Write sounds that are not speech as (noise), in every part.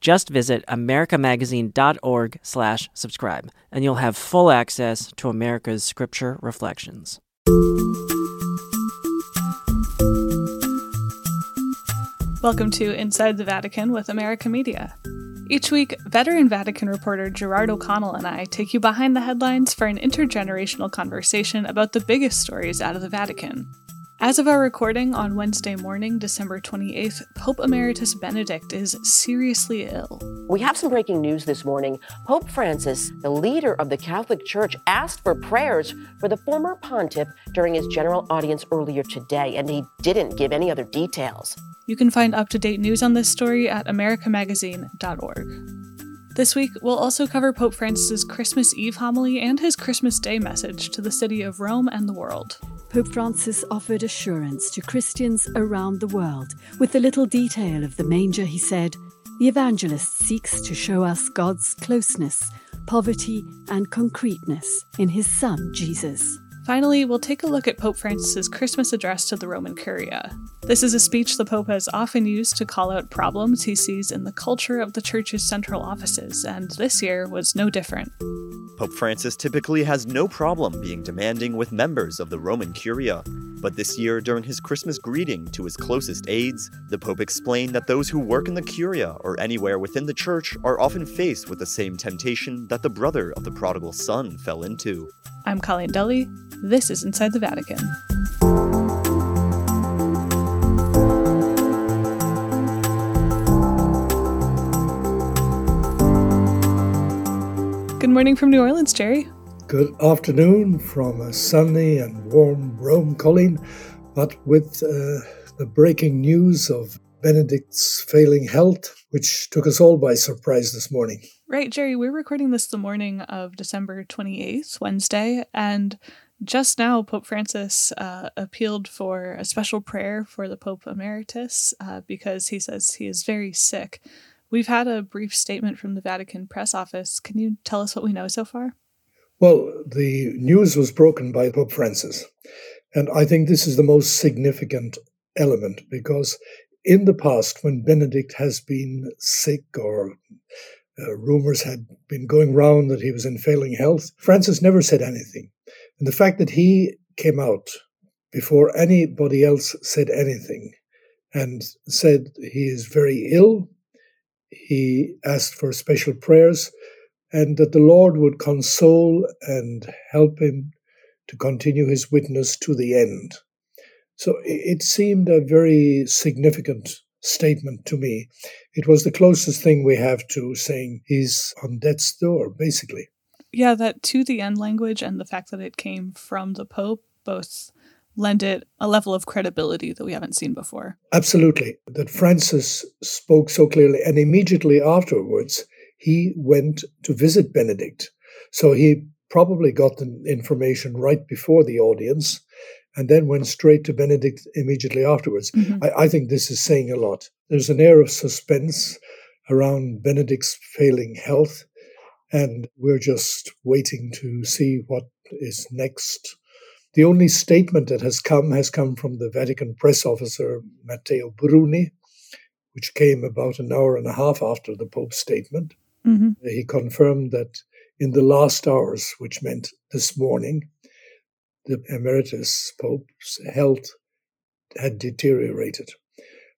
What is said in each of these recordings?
Just visit americamagazine.org slash subscribe, and you'll have full access to America's Scripture Reflections. Welcome to Inside the Vatican with America Media. Each week, veteran Vatican reporter Gerard O'Connell and I take you behind the headlines for an intergenerational conversation about the biggest stories out of the Vatican. As of our recording on Wednesday morning, December 28th, Pope Emeritus Benedict is seriously ill. We have some breaking news this morning. Pope Francis, the leader of the Catholic Church, asked for prayers for the former pontiff during his general audience earlier today, and he didn't give any other details. You can find up to date news on this story at americamagazine.org. This week, we'll also cover Pope Francis's Christmas Eve homily and his Christmas Day message to the city of Rome and the world. Pope Francis offered assurance to Christians around the world. With the little detail of the manger, he said, The evangelist seeks to show us God's closeness, poverty, and concreteness in his Son, Jesus. Finally, we'll take a look at Pope Francis's Christmas address to the Roman Curia. This is a speech the Pope has often used to call out problems he sees in the culture of the Church's central offices, and this year was no different. Pope Francis typically has no problem being demanding with members of the Roman Curia. But this year, during his Christmas greeting to his closest aides, the Pope explained that those who work in the Curia or anywhere within the Church are often faced with the same temptation that the brother of the prodigal son fell into. I'm Colleen Dulle. This is Inside the Vatican. Good morning from New Orleans, Jerry. Good afternoon from a sunny and warm Rome, Colleen, but with uh, the breaking news of Benedict's failing health, which took us all by surprise this morning. Right, Jerry, we're recording this the morning of December 28th, Wednesday, and just now Pope Francis uh, appealed for a special prayer for the Pope Emeritus uh, because he says he is very sick. We've had a brief statement from the Vatican press office. Can you tell us what we know so far? Well, the news was broken by Pope Francis. And I think this is the most significant element because in the past, when Benedict has been sick or uh, rumors had been going round that he was in failing health. Francis never said anything. And the fact that he came out before anybody else said anything and said he is very ill, he asked for special prayers, and that the Lord would console and help him to continue his witness to the end. So it seemed a very significant statement to me. It was the closest thing we have to saying he's on death's door, basically. Yeah, that to the end language and the fact that it came from the Pope both lend it a level of credibility that we haven't seen before. Absolutely. That Francis spoke so clearly. And immediately afterwards, he went to visit Benedict. So he probably got the information right before the audience and then went straight to Benedict immediately afterwards. Mm-hmm. I, I think this is saying a lot. There's an air of suspense around Benedict's failing health, and we're just waiting to see what is next. The only statement that has come has come from the Vatican press officer, Matteo Bruni, which came about an hour and a half after the Pope's statement. Mm-hmm. He confirmed that in the last hours, which meant this morning, the emeritus pope's health had deteriorated.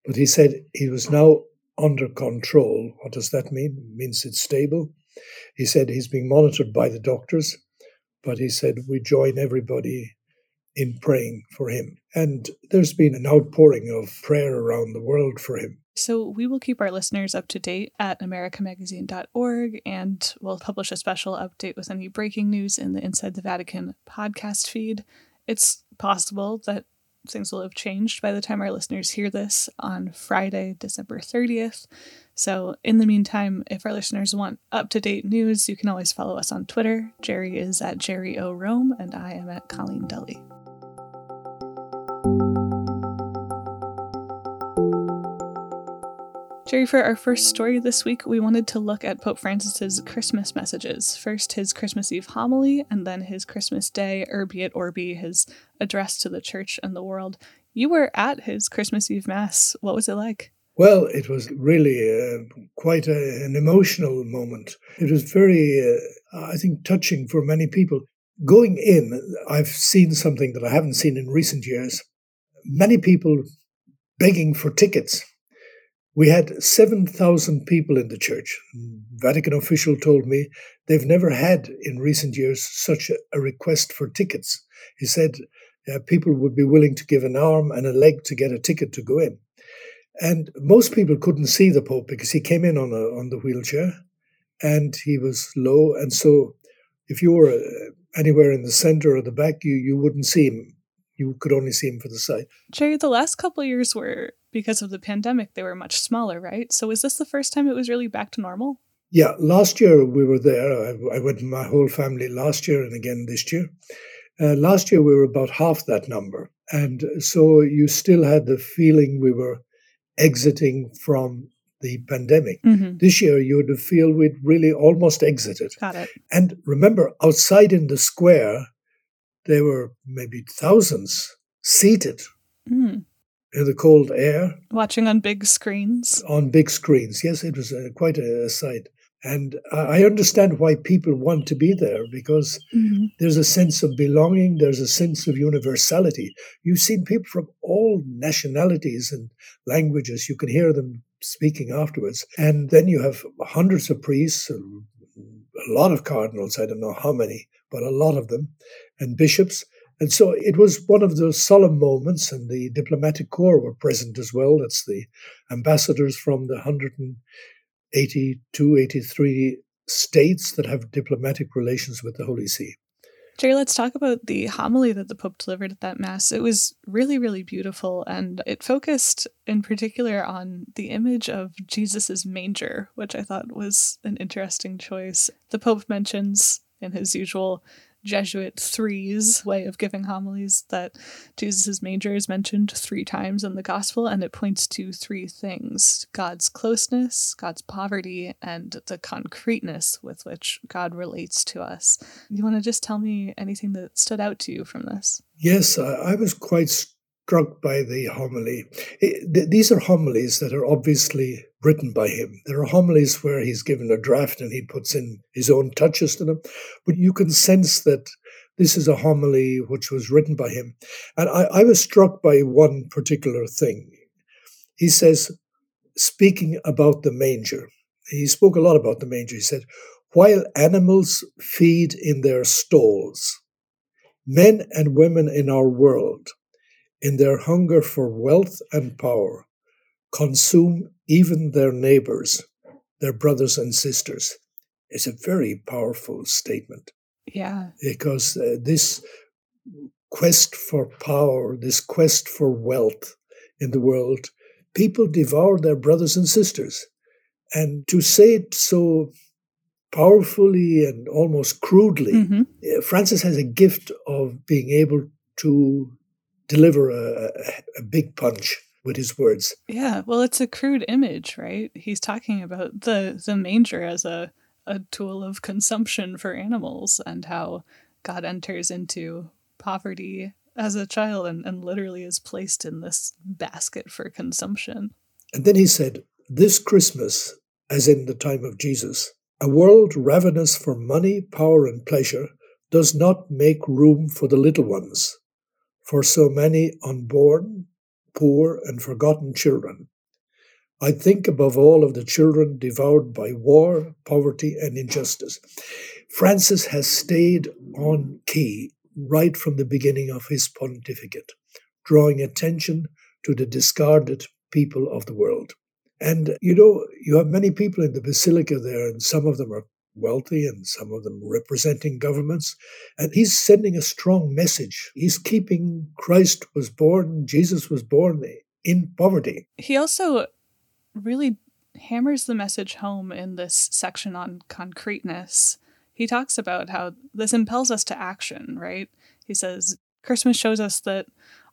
But he said he was now under control. What does that mean? It means it's stable. He said he's being monitored by the doctors, but he said we join everybody in praying for him. And there's been an outpouring of prayer around the world for him. So we will keep our listeners up to date at americamagazine.org and we'll publish a special update with any breaking news in the Inside the Vatican podcast feed. It's possible that things will have changed by the time our listeners hear this on Friday, December 30th. So, in the meantime, if our listeners want up to date news, you can always follow us on Twitter. Jerry is at Jerry O. Rome, and I am at Colleen Dulle. Jerry, for our first story this week, we wanted to look at Pope Francis's Christmas messages. First, his Christmas Eve homily, and then his Christmas Day Urbi et Orbi, his address to the church and the world. You were at his Christmas Eve Mass. What was it like? Well, it was really uh, quite a, an emotional moment. It was very, uh, I think, touching for many people. Going in, I've seen something that I haven't seen in recent years. Many people begging for tickets we had 7,000 people in the church. Vatican official told me they've never had in recent years such a, request for tickets. He said uh, people would be willing to give an arm and a leg to get a ticket to go in. And most people couldn't see the Pope because he came in on a, on the wheelchair and he was low. And so if you were uh, anywhere in the center or the back, you, you wouldn't see him. You could only see him for the side. Jerry, the last couple years were because of the pandemic, they were much smaller, right? So is this the first time it was really back to normal? Yeah, last year we were there. I, I went with my whole family last year and again this year. Uh, last year we were about half that number. And so you still had the feeling we were exiting from the pandemic. Mm-hmm. This year you would feel we'd really almost exited. Got it. And remember, outside in the square, there were maybe thousands seated. Mm in the cold air. Watching on big screens. On big screens, yes, it was a, quite a, a, sight. And I understand why people want to be there because mm-hmm. there's a sense of belonging, there's a sense of universality. You've seen people from all nationalities and languages, you can hear them speaking afterwards. And then you have hundreds of priests, a lot of cardinals, I don't know how many, but a lot of them, and bishops. And so it was one of those solemn moments, and the diplomatic corps were present as well. That's the ambassadors from the 182, 83 states that have diplomatic relations with the Holy See. Jerry, let's talk about the homily that the Pope delivered at that Mass. It was really, really beautiful, and it focused in particular on the image of Jesus's manger, which I thought was an interesting choice. The Pope mentions in his usual Jesuit threes way of giving homilies that Jesus' manger is mentioned three times in the gospel, and it points to three things God's closeness, God's poverty, and the concreteness with which God relates to us. You want to just tell me anything that stood out to you from this? Yes, I was quite struck by the homily. These are homilies that are obviously written by him. There are homilies where he's given a draft and he puts in his own touches to them, but you can sense that this is a homily which was written by him. And I, I was struck by one particular thing. He says, speaking about the manger, he spoke a lot about the manger. He said, while animals feed in their stalls, men and women in our world in their hunger for wealth and power, consume even their neighbors, their brothers and sisters. It's a very powerful statement. Yeah. Because uh, this quest for power, this quest for wealth in the world, people devour their brothers and sisters. And to say it so powerfully and almost crudely, mm-hmm. Uh, Francis has a gift of being able to deliver a, a, big punch with his words. Yeah, well, it's a crude image, right? He's talking about the the manger as a a tool of consumption for animals and how God enters into poverty as a child and, and literally is placed in this basket for consumption. And then he said, This Christmas, as in the time of Jesus, a world ravenous for money, power, and pleasure does not make room for the little ones for so many unborn, poor, and forgotten children. I think above all of the children devoured by war, poverty, and injustice. Francis has stayed on key right from the beginning of his pontificate, drawing attention to the discarded people of the world. And you know, you have many people in the basilica there, and some of them are wealthy and some of them representing governments. And he's sending a strong message. He's keeping Christ was born, Jesus was born in poverty. He also really hammers the message home in this section on concreteness. He talks about how this impels us to action, right? He says, Christmas shows us that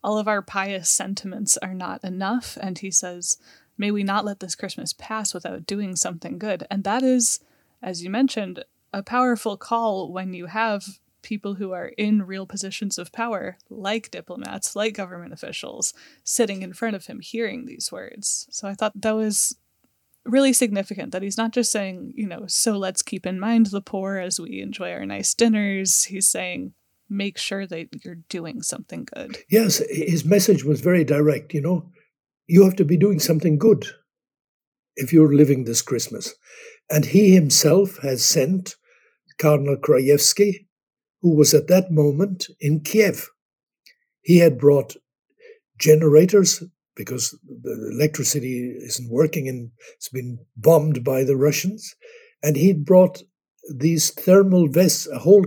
all of our pious sentiments are not enough. And he says, may we not let this Christmas pass without doing something good. And that is, as you mentioned, a powerful call when you have people who are in real positions of power, like diplomats, like government officials, sitting in front of him hearing these words. So I thought that was really significant that he's not just saying, you know, so let's keep in mind the poor as we enjoy our nice dinners. He's saying, make sure that you're doing something good. Yes, his message was very direct, you know. You have to be doing something good if you're living this Christmas. And he himself has sent Cardinal Krajewski, who was at that moment in Kiev. He had brought generators because the electricity isn't working and it's been bombed by the Russians. And he'd brought these thermal vests, a whole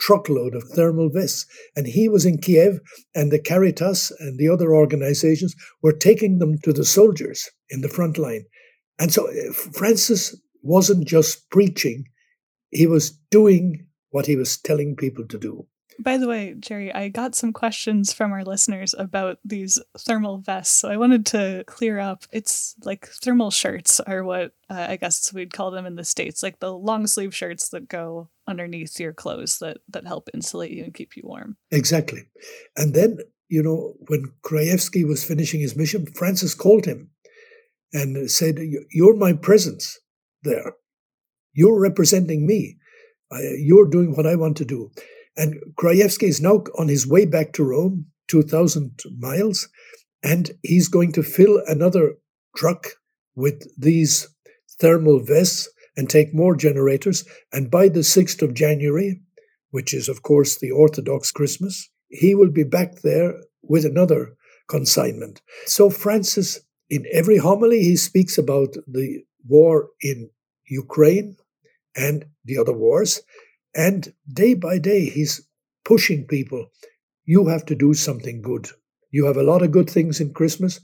truckload of thermal vests. And he was in Kiev, and the Caritas and the other organizations were taking them to the soldiers in the front line. And so uh, Francis wasn't just preaching, he was doing what he was telling people to do. By the way, Jerry, I got some questions from our listeners about these thermal vests. So I wanted to clear up. It's like thermal shirts are what uh, I guess we'd call them in the States, like the long sleeve shirts that go underneath your clothes that, that help insulate you and keep you warm. Exactly. And then, you know, when Krajewski was finishing his mission, Francis called him and said, You're my presence there. You're representing me. You're doing what I want to do. And Krajewski is now on his way back to Rome, 2,000 miles, and he's going to fill another truck with these thermal vests and take more generators. And by the 6th of January, which is, of course, the Orthodox Christmas, he will be back there with another consignment. So, Francis, in every homily, he speaks about the war in Ukraine and the other wars. And day by day, he's pushing people. You have to do something good. You have a lot of good things in Christmas,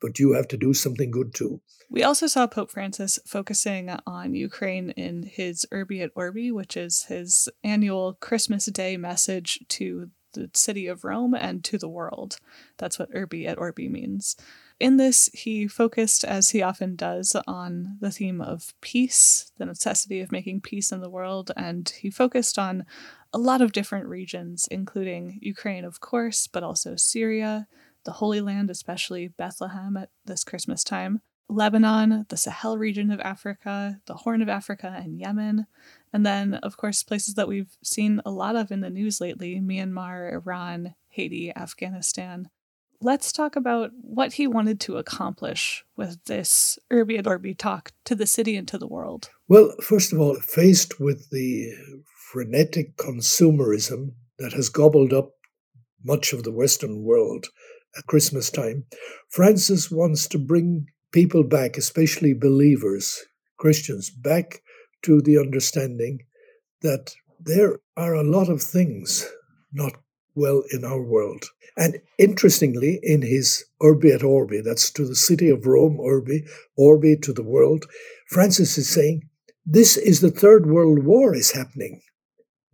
but you have to do something good too. We also saw Pope Francis focusing on Ukraine in his Urbi et Orbi, which is his annual Christmas Day message to the city of Rome and to the world. That's what Urbi et Orbi means. In this, he focused, as he often does, on the theme of peace, the necessity of making peace in the world, and he focused on a lot of different regions, including Ukraine, of course, but also Syria, the Holy Land, especially Bethlehem at this Christmas time, Lebanon, the Sahel region of Africa, the Horn of Africa, and Yemen. And then, of course, places that we've seen a lot of in the news lately Myanmar, Iran, Haiti, Afghanistan let's talk about what he wanted to accomplish with this Urbi et Orbi talk to the city and to the world. Well, first of all, faced with the frenetic consumerism that has gobbled up much of the Western world at Christmas time, Francis wants to bring people back, especially believers, Christians, back to the understanding that there are a lot of things not well in our world. And interestingly, in his Urbi et Orbi, that's to the city of Rome, Urbi, Orbi to the world, Francis is saying, This is the Third World War is happening.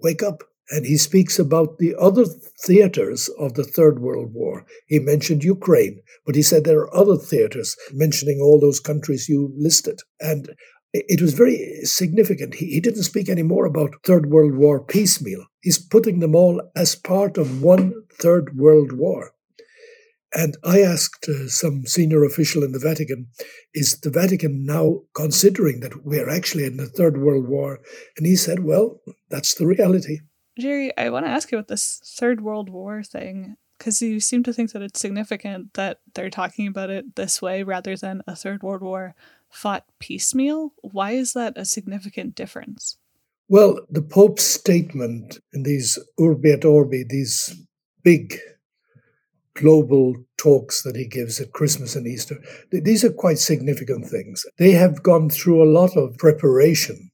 Wake up. And he speaks about the other theaters of the Third World War. He mentioned Ukraine, but he said there are other theaters, mentioning all those countries you listed. And it was very significant. He, he didn't speak anymore about Third World War piecemeal. He's putting them all as part of one Third World War. And I asked uh, some senior official in the Vatican, is the Vatican now considering that we're actually in the Third World War? And he said, well, that's the reality. Jerry, I want to ask you about this Third World War thing, because you seem to think that it's significant that they're talking about it this way rather than a Third World War fought piecemeal. Why is that a significant difference? Well, the Pope's statement in these Urbi et Orbi, these big global talks that he gives at Christmas and Easter, these are quite significant things. They have gone through a lot of preparation.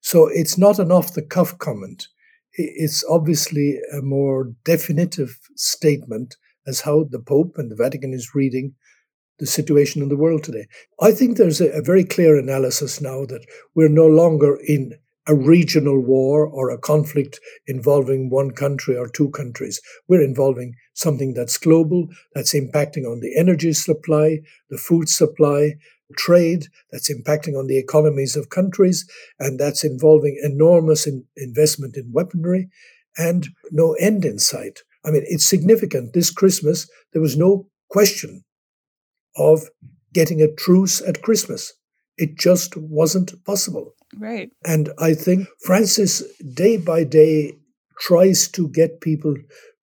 So it's not an off the cuff comment. It's obviously a more definitive statement as how the Pope and the Vatican is reading the situation in the world today. I think there's a, a very clear analysis now that we're no longer in a regional war or a conflict involving one country or two countries. We're involving something that's global, that's impacting on the energy supply, the food supply, trade, that's impacting on the economies of countries, and that's involving enormous in investment in weaponry and no end in sight. I mean, it's significant. This Christmas, there was no question of getting a truce at Christmas. It just wasn't possible. Right. And I think Francis, day by day, tries to get people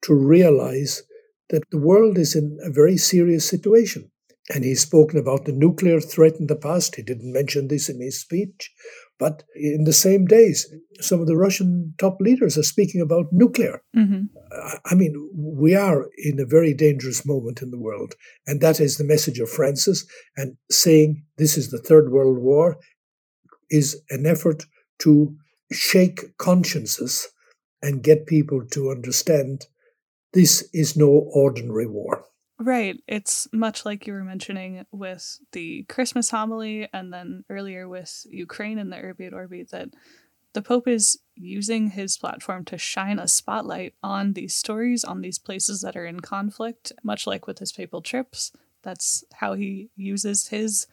to realize that the world is in a very serious situation. And he's spoken about the nuclear threat in the past. He didn't mention this in his speech. But in the same days, some of the Russian top leaders are speaking about nuclear. Mm-hmm. I mean, we are in a very dangerous moment in the world. And that is the message of Francis. And saying this is the Third World War is an effort to shake consciences and get people to understand this is no ordinary war. Right. It's much like you were mentioning with the Christmas homily and then earlier with Ukraine and the Urbi et Orbi that the Pope is using his platform to shine a spotlight on these stories, on these places that are in conflict, much like with his papal trips. That's how he uses his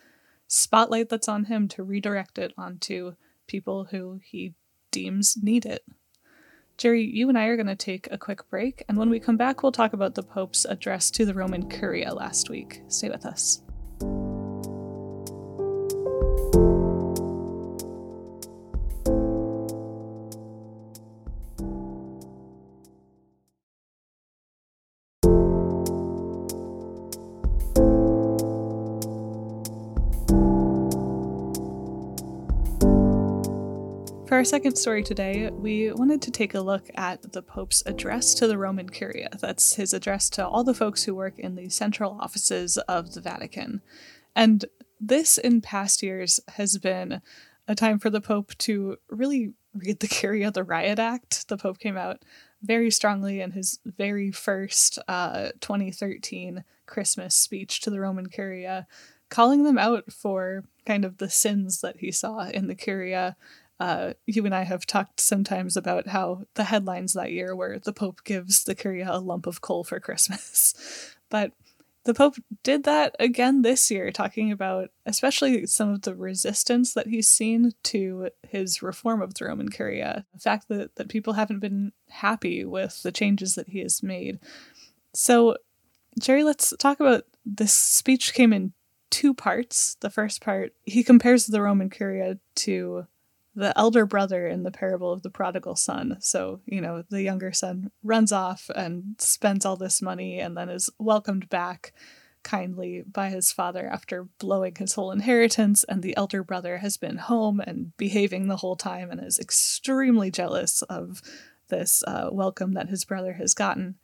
spotlight that's on him to redirect it onto people who he deems need it. Jerry, you and I are going to take a quick break, and when we come back, we'll talk about the Pope's address to the Roman Curia last week. Stay with us. Second story today, we wanted to take a look at the Pope's address to the Roman Curia. That's his address to all the folks who work in the central offices of the Vatican. And this, in past years, has been a time for the Pope to really read the (laughs) Curia the Riot Act. The Pope came out very strongly in his very first uh, 2013 Christmas speech to the Roman Curia, calling them out for kind of the sins that he saw in the Curia uh, you and I have talked sometimes about how the headlines that year were the Pope gives the Curia a lump of coal for Christmas. (laughs) but the Pope did that again this year, talking about especially some of the resistance that he's seen to his reform of the Roman Curia. The fact that, that people haven't been happy with the changes that he has made. So, Jerry, let's talk about this speech came in two parts. The first part, he compares the Roman Curia to the elder brother in the parable of the prodigal son. So, you know, the younger son runs off and spends all this money and then is welcomed back kindly by his father after blowing his whole inheritance. And the elder brother has been home and behaving the whole time and is extremely jealous of this uh, welcome that his brother has gotten.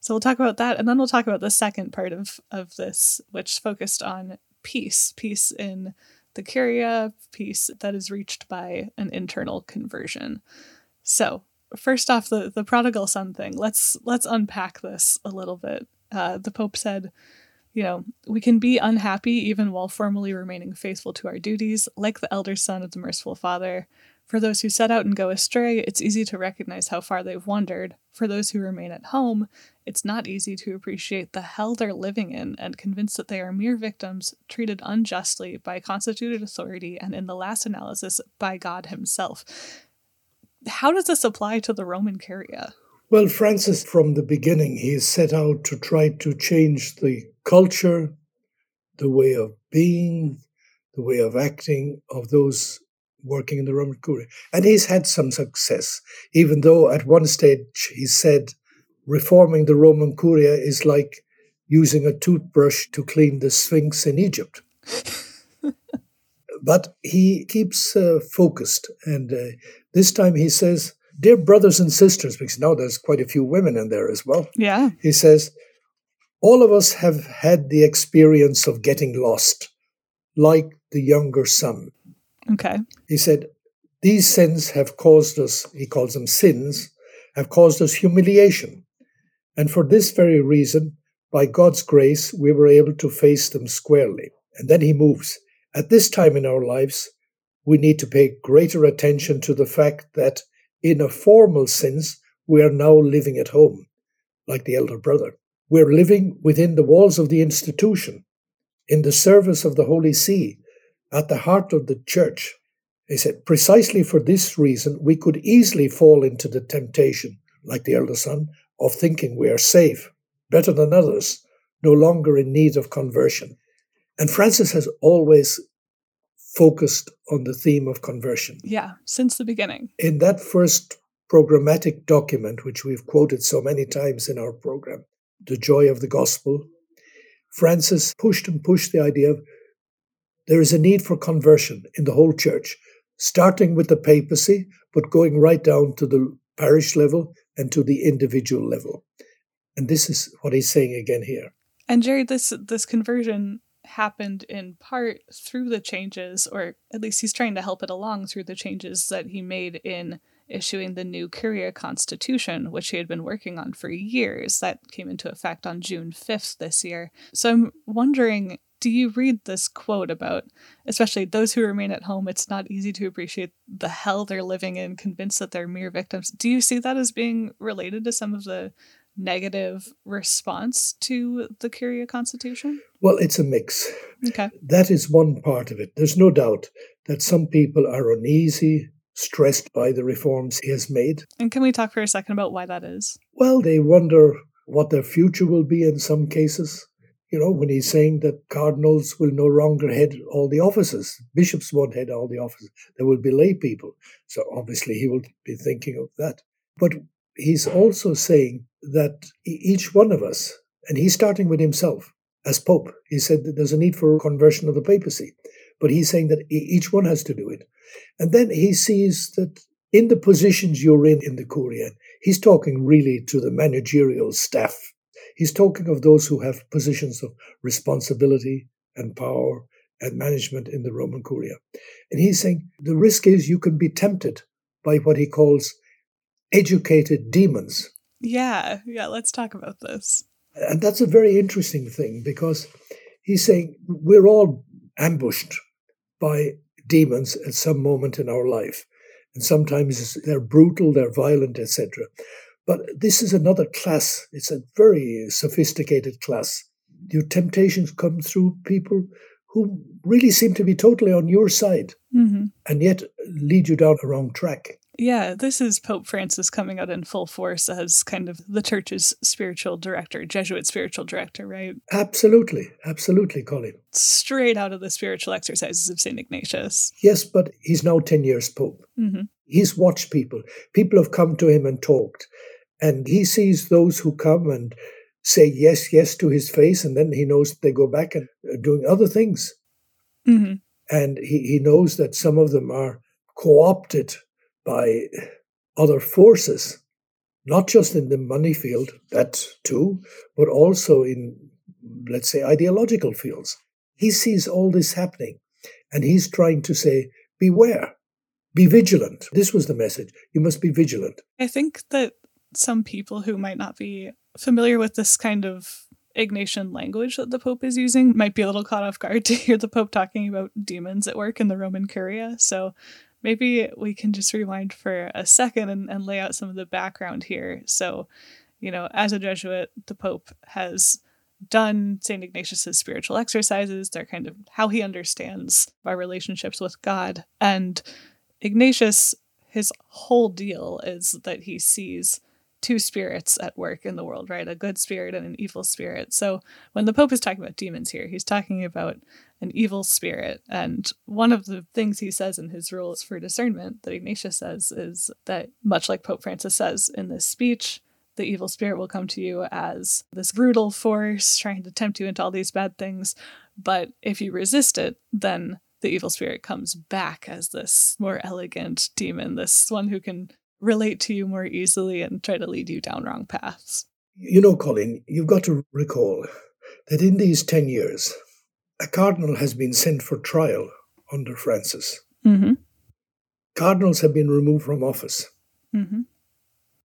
So we'll talk about that. And then we'll talk about the second part of, of this, which focused on peace, peace in the Curia peace that is reached by an internal conversion. So, first off, the, the prodigal son thing. Let's let's unpack this a little bit. Uh, the Pope said, you know, we can be unhappy even while formally remaining faithful to our duties, like the elder son of the merciful Father. For those who set out and go astray, it's easy to recognize how far they've wandered. For those who remain at home, it's not easy to appreciate the hell they're living in and convinced that they are mere victims treated unjustly by constituted authority and, in the last analysis, by God Himself. How does this apply to the Roman Curia? Well, Francis, from the beginning, he set out to try to change the culture, the way of being, the way of acting of those working in the Roman Curia. And he's had some success, even though at one stage he said reforming the Roman Curia is like using a toothbrush to clean the Sphinx in Egypt. (laughs) but he keeps uh, focused. And uh, this time he says, Dear brothers and sisters, because now there's quite a few women in there as well. Yeah. He says, All of us have had the experience of getting lost, like the younger son. Okay. He said, These sins have caused us, he calls them sins, have caused us humiliation. And for this very reason, by God's grace, we were able to face them squarely. And then he moves. At this time in our lives, we need to pay greater attention to the fact that, in a formal sense, we are now living at home, like the elder brother. We're living within the walls of the institution, in the service of the Holy See, at the heart of the church. He said, precisely for this reason, we could easily fall into the temptation, like the elder son, of thinking we are safe, better than others, no longer in need of conversion. And Francis has always focused on the theme of conversion. Yeah, since the beginning. In that first programmatic document, which we've quoted so many times in our program, The Joy of the Gospel, Francis pushed and pushed the idea of there is a need for conversion in the whole church, starting with the papacy, but going right down to the parish level and to the individual level. And this is what he's saying again here. And Jerry, this this conversion happened in part through the changes, or at least he's trying to help it along through the changes that he made in issuing the new Curia Constitution, which he had been working on for years. That came into effect on June 5th this year. So I'm wondering do you read this quote about, especially those who remain at home, it's not easy to appreciate the hell they're living in, convinced that they're mere victims? Do you see that as being related to some of the negative response to the Curia Constitution? Well, it's a mix. Okay. That is one part of it. There's no doubt that some people are uneasy, stressed by the reforms he has made. And can we talk for a second about why that is? Well, they wonder what their future will be in some cases. You know, when he's saying that cardinals will no longer head all the offices, bishops won't head all the offices, there will be lay people. So obviously he will be thinking of that. But he's also saying that each one of us, and he's starting with himself as Pope, he said that there's a need for conversion of the papacy, but he's saying that each one has to do it. And then he sees that in the positions you're in in the Curia, he's talking really to the managerial staff. He's talking of those who have positions of responsibility and power and management in the Roman Curia. And he's saying the risk is you can be tempted by what he calls educated demons. Yeah, yeah, let's talk about this. And that's a very interesting thing because he's saying we're all ambushed by demons at some moment in our life. And sometimes they're brutal, they're violent, etc. But this is another class. It's a very sophisticated class. Your temptations come through people who really seem to be totally on your side mm-hmm. and yet lead you down a wrong track. Yeah, this is Pope Francis coming out in full force as kind of the church's spiritual director, Jesuit spiritual director, right? Absolutely, absolutely, Colleen. Straight out of the spiritual exercises of St. Ignatius. Yes, but he's now 10 years Pope. Mm-hmm. He's watched people. People have come to him and talked. And he sees those who come and say yes, yes to his face, and then he knows they go back and are doing other things. Mm-hmm. And he, he knows that some of them are co opted by other forces, not just in the money field, that too, but also in, let's say, ideological fields. He sees all this happening and he's trying to say, beware, be vigilant. This was the message. You must be vigilant. I think that some people who might not be familiar with this kind of Ignatian language that the Pope is using might be a little caught off guard (laughs) to hear the Pope talking about demons at work in the Roman Curia. So maybe we can just rewind for a second and, and lay out some of the background here. So, you know, as a Jesuit, the Pope has done St. Ignatius's spiritual exercises. They're kind of how he understands our relationships with God. And Ignatius, his whole deal is that he sees two spirits at work in the world, right? A good spirit and an evil spirit. So when the Pope is talking about demons here, he's talking about an evil spirit. And one of the things he says in his rules for discernment that Ignatius says is that, much like Pope Francis says in this speech, the evil spirit will come to you as this brutal force trying to tempt you into all these bad things. But if you resist it, then the evil spirit comes back as this more elegant demon, this one who can relate to you more easily and try to lead you down wrong paths. You know, Colleen, you've got to recall that in these 10 years, a cardinal has been sent for trial under Francis. Mm-hmm. Cardinals have been removed from office. Mm-hmm.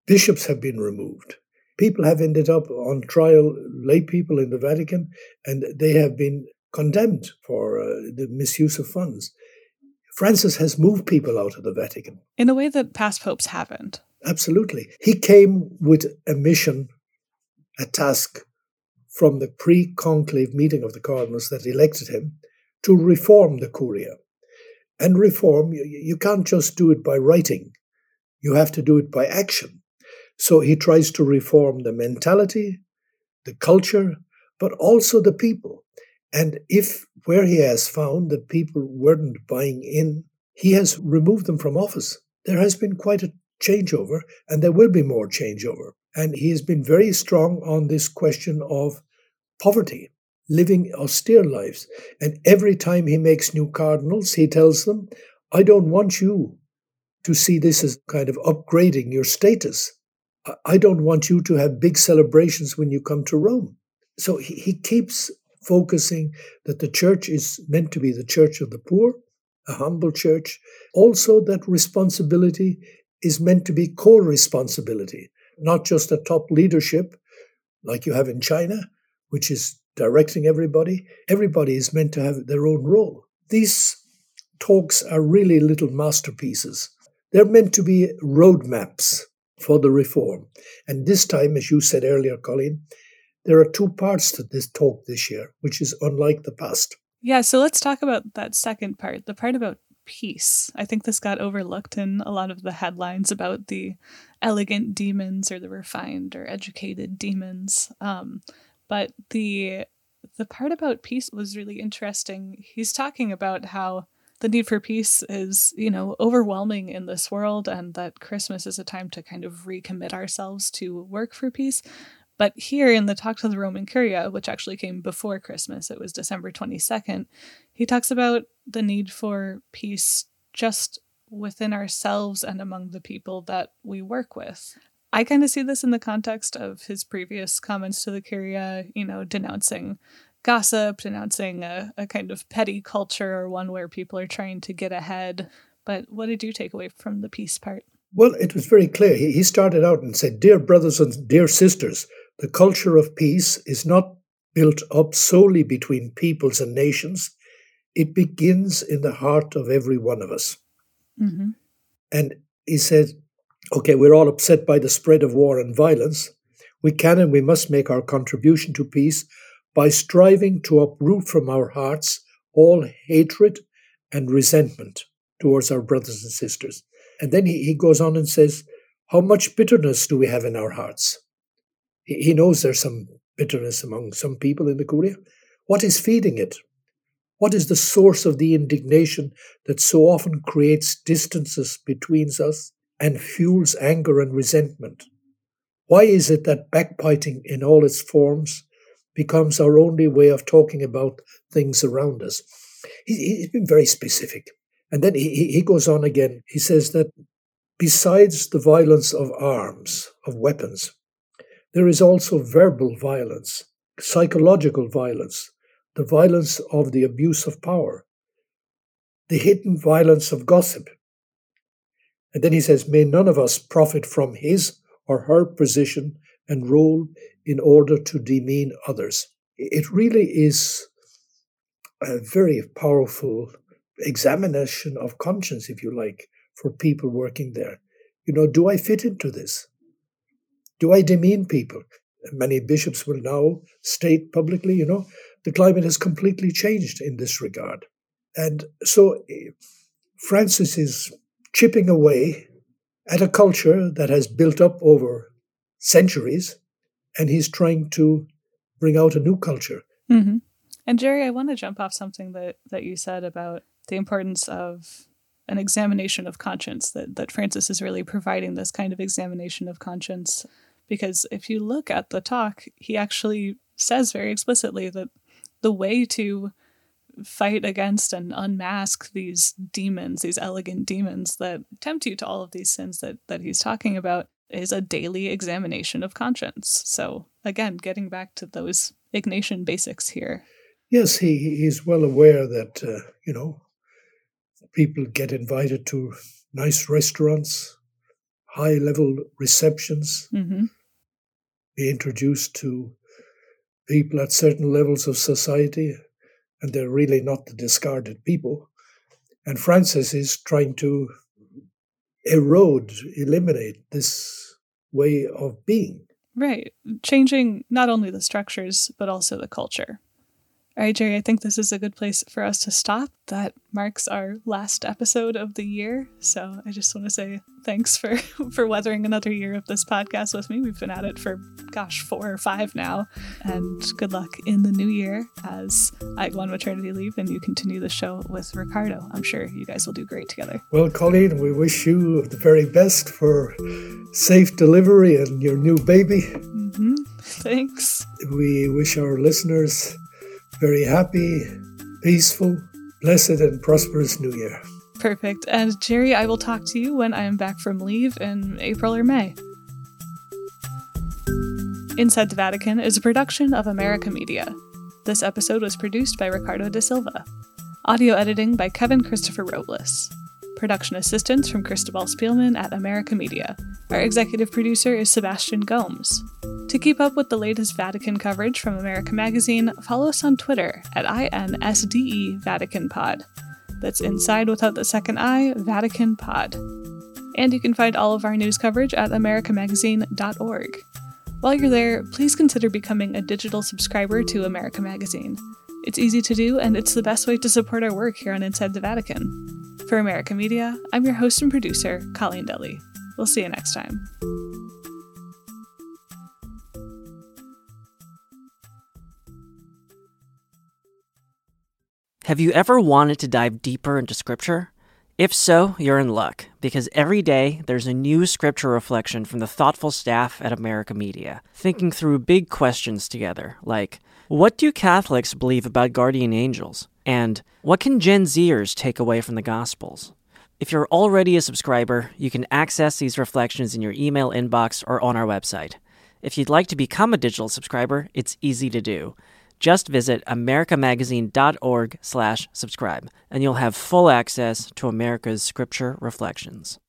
Bishops have been removed. People have ended up on trial, lay people in the Vatican, and they have been condemned for uh, the misuse of funds. Francis has moved people out of the Vatican. In a way that past popes haven't. Absolutely. He came with a mission, a task from the pre conclave meeting of the cardinals that elected him to reform the Curia. And reform, you, you can't just do it by writing, you have to do it by action. So he tries to reform the mentality, the culture, but also the people. And if where he has found that people weren't buying in, he has removed them from office. There has been quite a changeover, and there will be more changeover. And he has been very strong on this question of poverty, living austere lives. And every time he makes new cardinals, he tells them, I don't want you to see this as kind of upgrading your status. I don't want you to have big celebrations when you come to Rome. So he, keeps focusing that the church is meant to be the church of the poor, a humble church. Also, that responsibility is meant to be core responsibility, not just a top leadership like you have in China, which is directing everybody. Everybody is meant to have their own role. These talks are really little masterpieces. They're meant to be roadmaps for the reform. And this time, as you said earlier, Colleen, there are two parts to this talk this year, which is unlike the past. Yeah, so let's talk about that second part, the part about peace. I think this got overlooked in a lot of the headlines about the elegant demons or the refined or educated demons. Um, but the the part about peace was really interesting. He's talking about how the need for peace is, you know, overwhelming in this world and that Christmas is a time to kind of recommit ourselves to work for peace. But here in the Talk to the Roman Curia, which actually came before Christmas, it was December 22nd, he talks about the need for peace just within ourselves and among the people that we work with. I kind of see this in the context of his previous comments to the Curia, you know, denouncing gossip, denouncing a, a kind of petty culture or one where people are trying to get ahead. But what did you take away from the peace part? Well, it was very clear. He, he started out and said, Dear brothers and dear sisters, the culture of peace is not built up solely between peoples and nations. It begins in the heart of every one of us. Mm-hmm. And he said, okay, we're all upset by the spread of war and violence. We can and we must make our contribution to peace by striving to uproot from our hearts all hatred and resentment towards our brothers and sisters. And then he, he goes on and says, How much bitterness do we have in our hearts? He knows there's some bitterness among some people in the Curia. What is feeding it? What is the source of the indignation that so often creates distances between us and fuels anger and resentment? Why is it that backbiting in all its forms becomes our only way of talking about things around us? He, has been very specific. And then he, he goes on again. He says that besides the violence of arms, of weapons, there is also verbal violence, psychological violence, the violence of the abuse of power, the hidden violence of gossip. And then he says, May none of us profit from his or her position and role in order to demean others. It really is a very powerful examination of conscience, if you like, for people working there. You know, do I fit into this? Do I demean people? Many bishops will now state publicly, you know, the climate has completely changed in this regard. And so eh, Francis is chipping away at a culture that has built up over centuries, and he's trying to bring out a new culture. Mm-hmm. And Jerry, I want to jump off something that, that you said about the importance of an examination of conscience, that, that Francis is really providing this kind of examination of conscience because if you look at the talk, he actually says very explicitly that the way to fight against and unmask these demons, these elegant demons that tempt you to all of these sins that, that he's talking about, is a daily examination of conscience. So, again, getting back to those Ignatian basics here. Yes, he, he's well aware that, uh, you know, people get invited to nice restaurants, high level receptions, Mm-hmm. be introduced to people at certain levels of society, and they're really not the discarded people. And Francis is trying to erode, eliminate this way of being. Right. Changing not only the structures, but also the culture. All right, Jerry, I think this is a good place for us to stop. That marks our last episode of the year. So I just want to say thanks for, (laughs) for weathering another year of this podcast with me. We've been at it for, gosh, four or five now. And good luck in the new year as I go on maternity leave and you continue the show with Ricardo. I'm sure you guys will do great together. Well, Colleen, we wish you the very best for safe delivery and your new baby. hmm (laughs) Thanks. We wish our listeners very happy, peaceful, blessed, and prosperous New Year. Perfect. And Jerry, I will talk to you when I am back from leave in April or May. Inside the Vatican is a production of America Media. This episode was produced by Ricardo da Silva. Audio editing by Kevin Christopher Robles. Production assistance from Cristobal Spielman at America Media. Our executive producer is Sebastian Gomes. To keep up with the latest Vatican coverage from America Magazine, follow us on Twitter at INSDE Vatican Pod. That's inside without the second I, Vatican Pod. And you can find all of our news coverage at americamagazine.org. While you're there, please consider becoming a digital subscriber to America Magazine. It's easy to do, and it's the best way to support our work here on Inside the Vatican. For America Media, I'm your host and producer, Colleen Dulle. We'll see you next time. Have you ever wanted to dive deeper into Scripture? If so, you're in luck, because every day there's a new Scripture reflection from the thoughtful staff at America Media, thinking through big questions together, like what do Catholics believe about guardian angels? And what can Gen Zers take away from the Gospels? If you're already a subscriber, you can access these reflections in your email inbox or on our website. If you'd like to become a digital subscriber, it's easy to do. Just visit americamagazine.org slash subscribe, and you'll have full access to America's scripture reflections.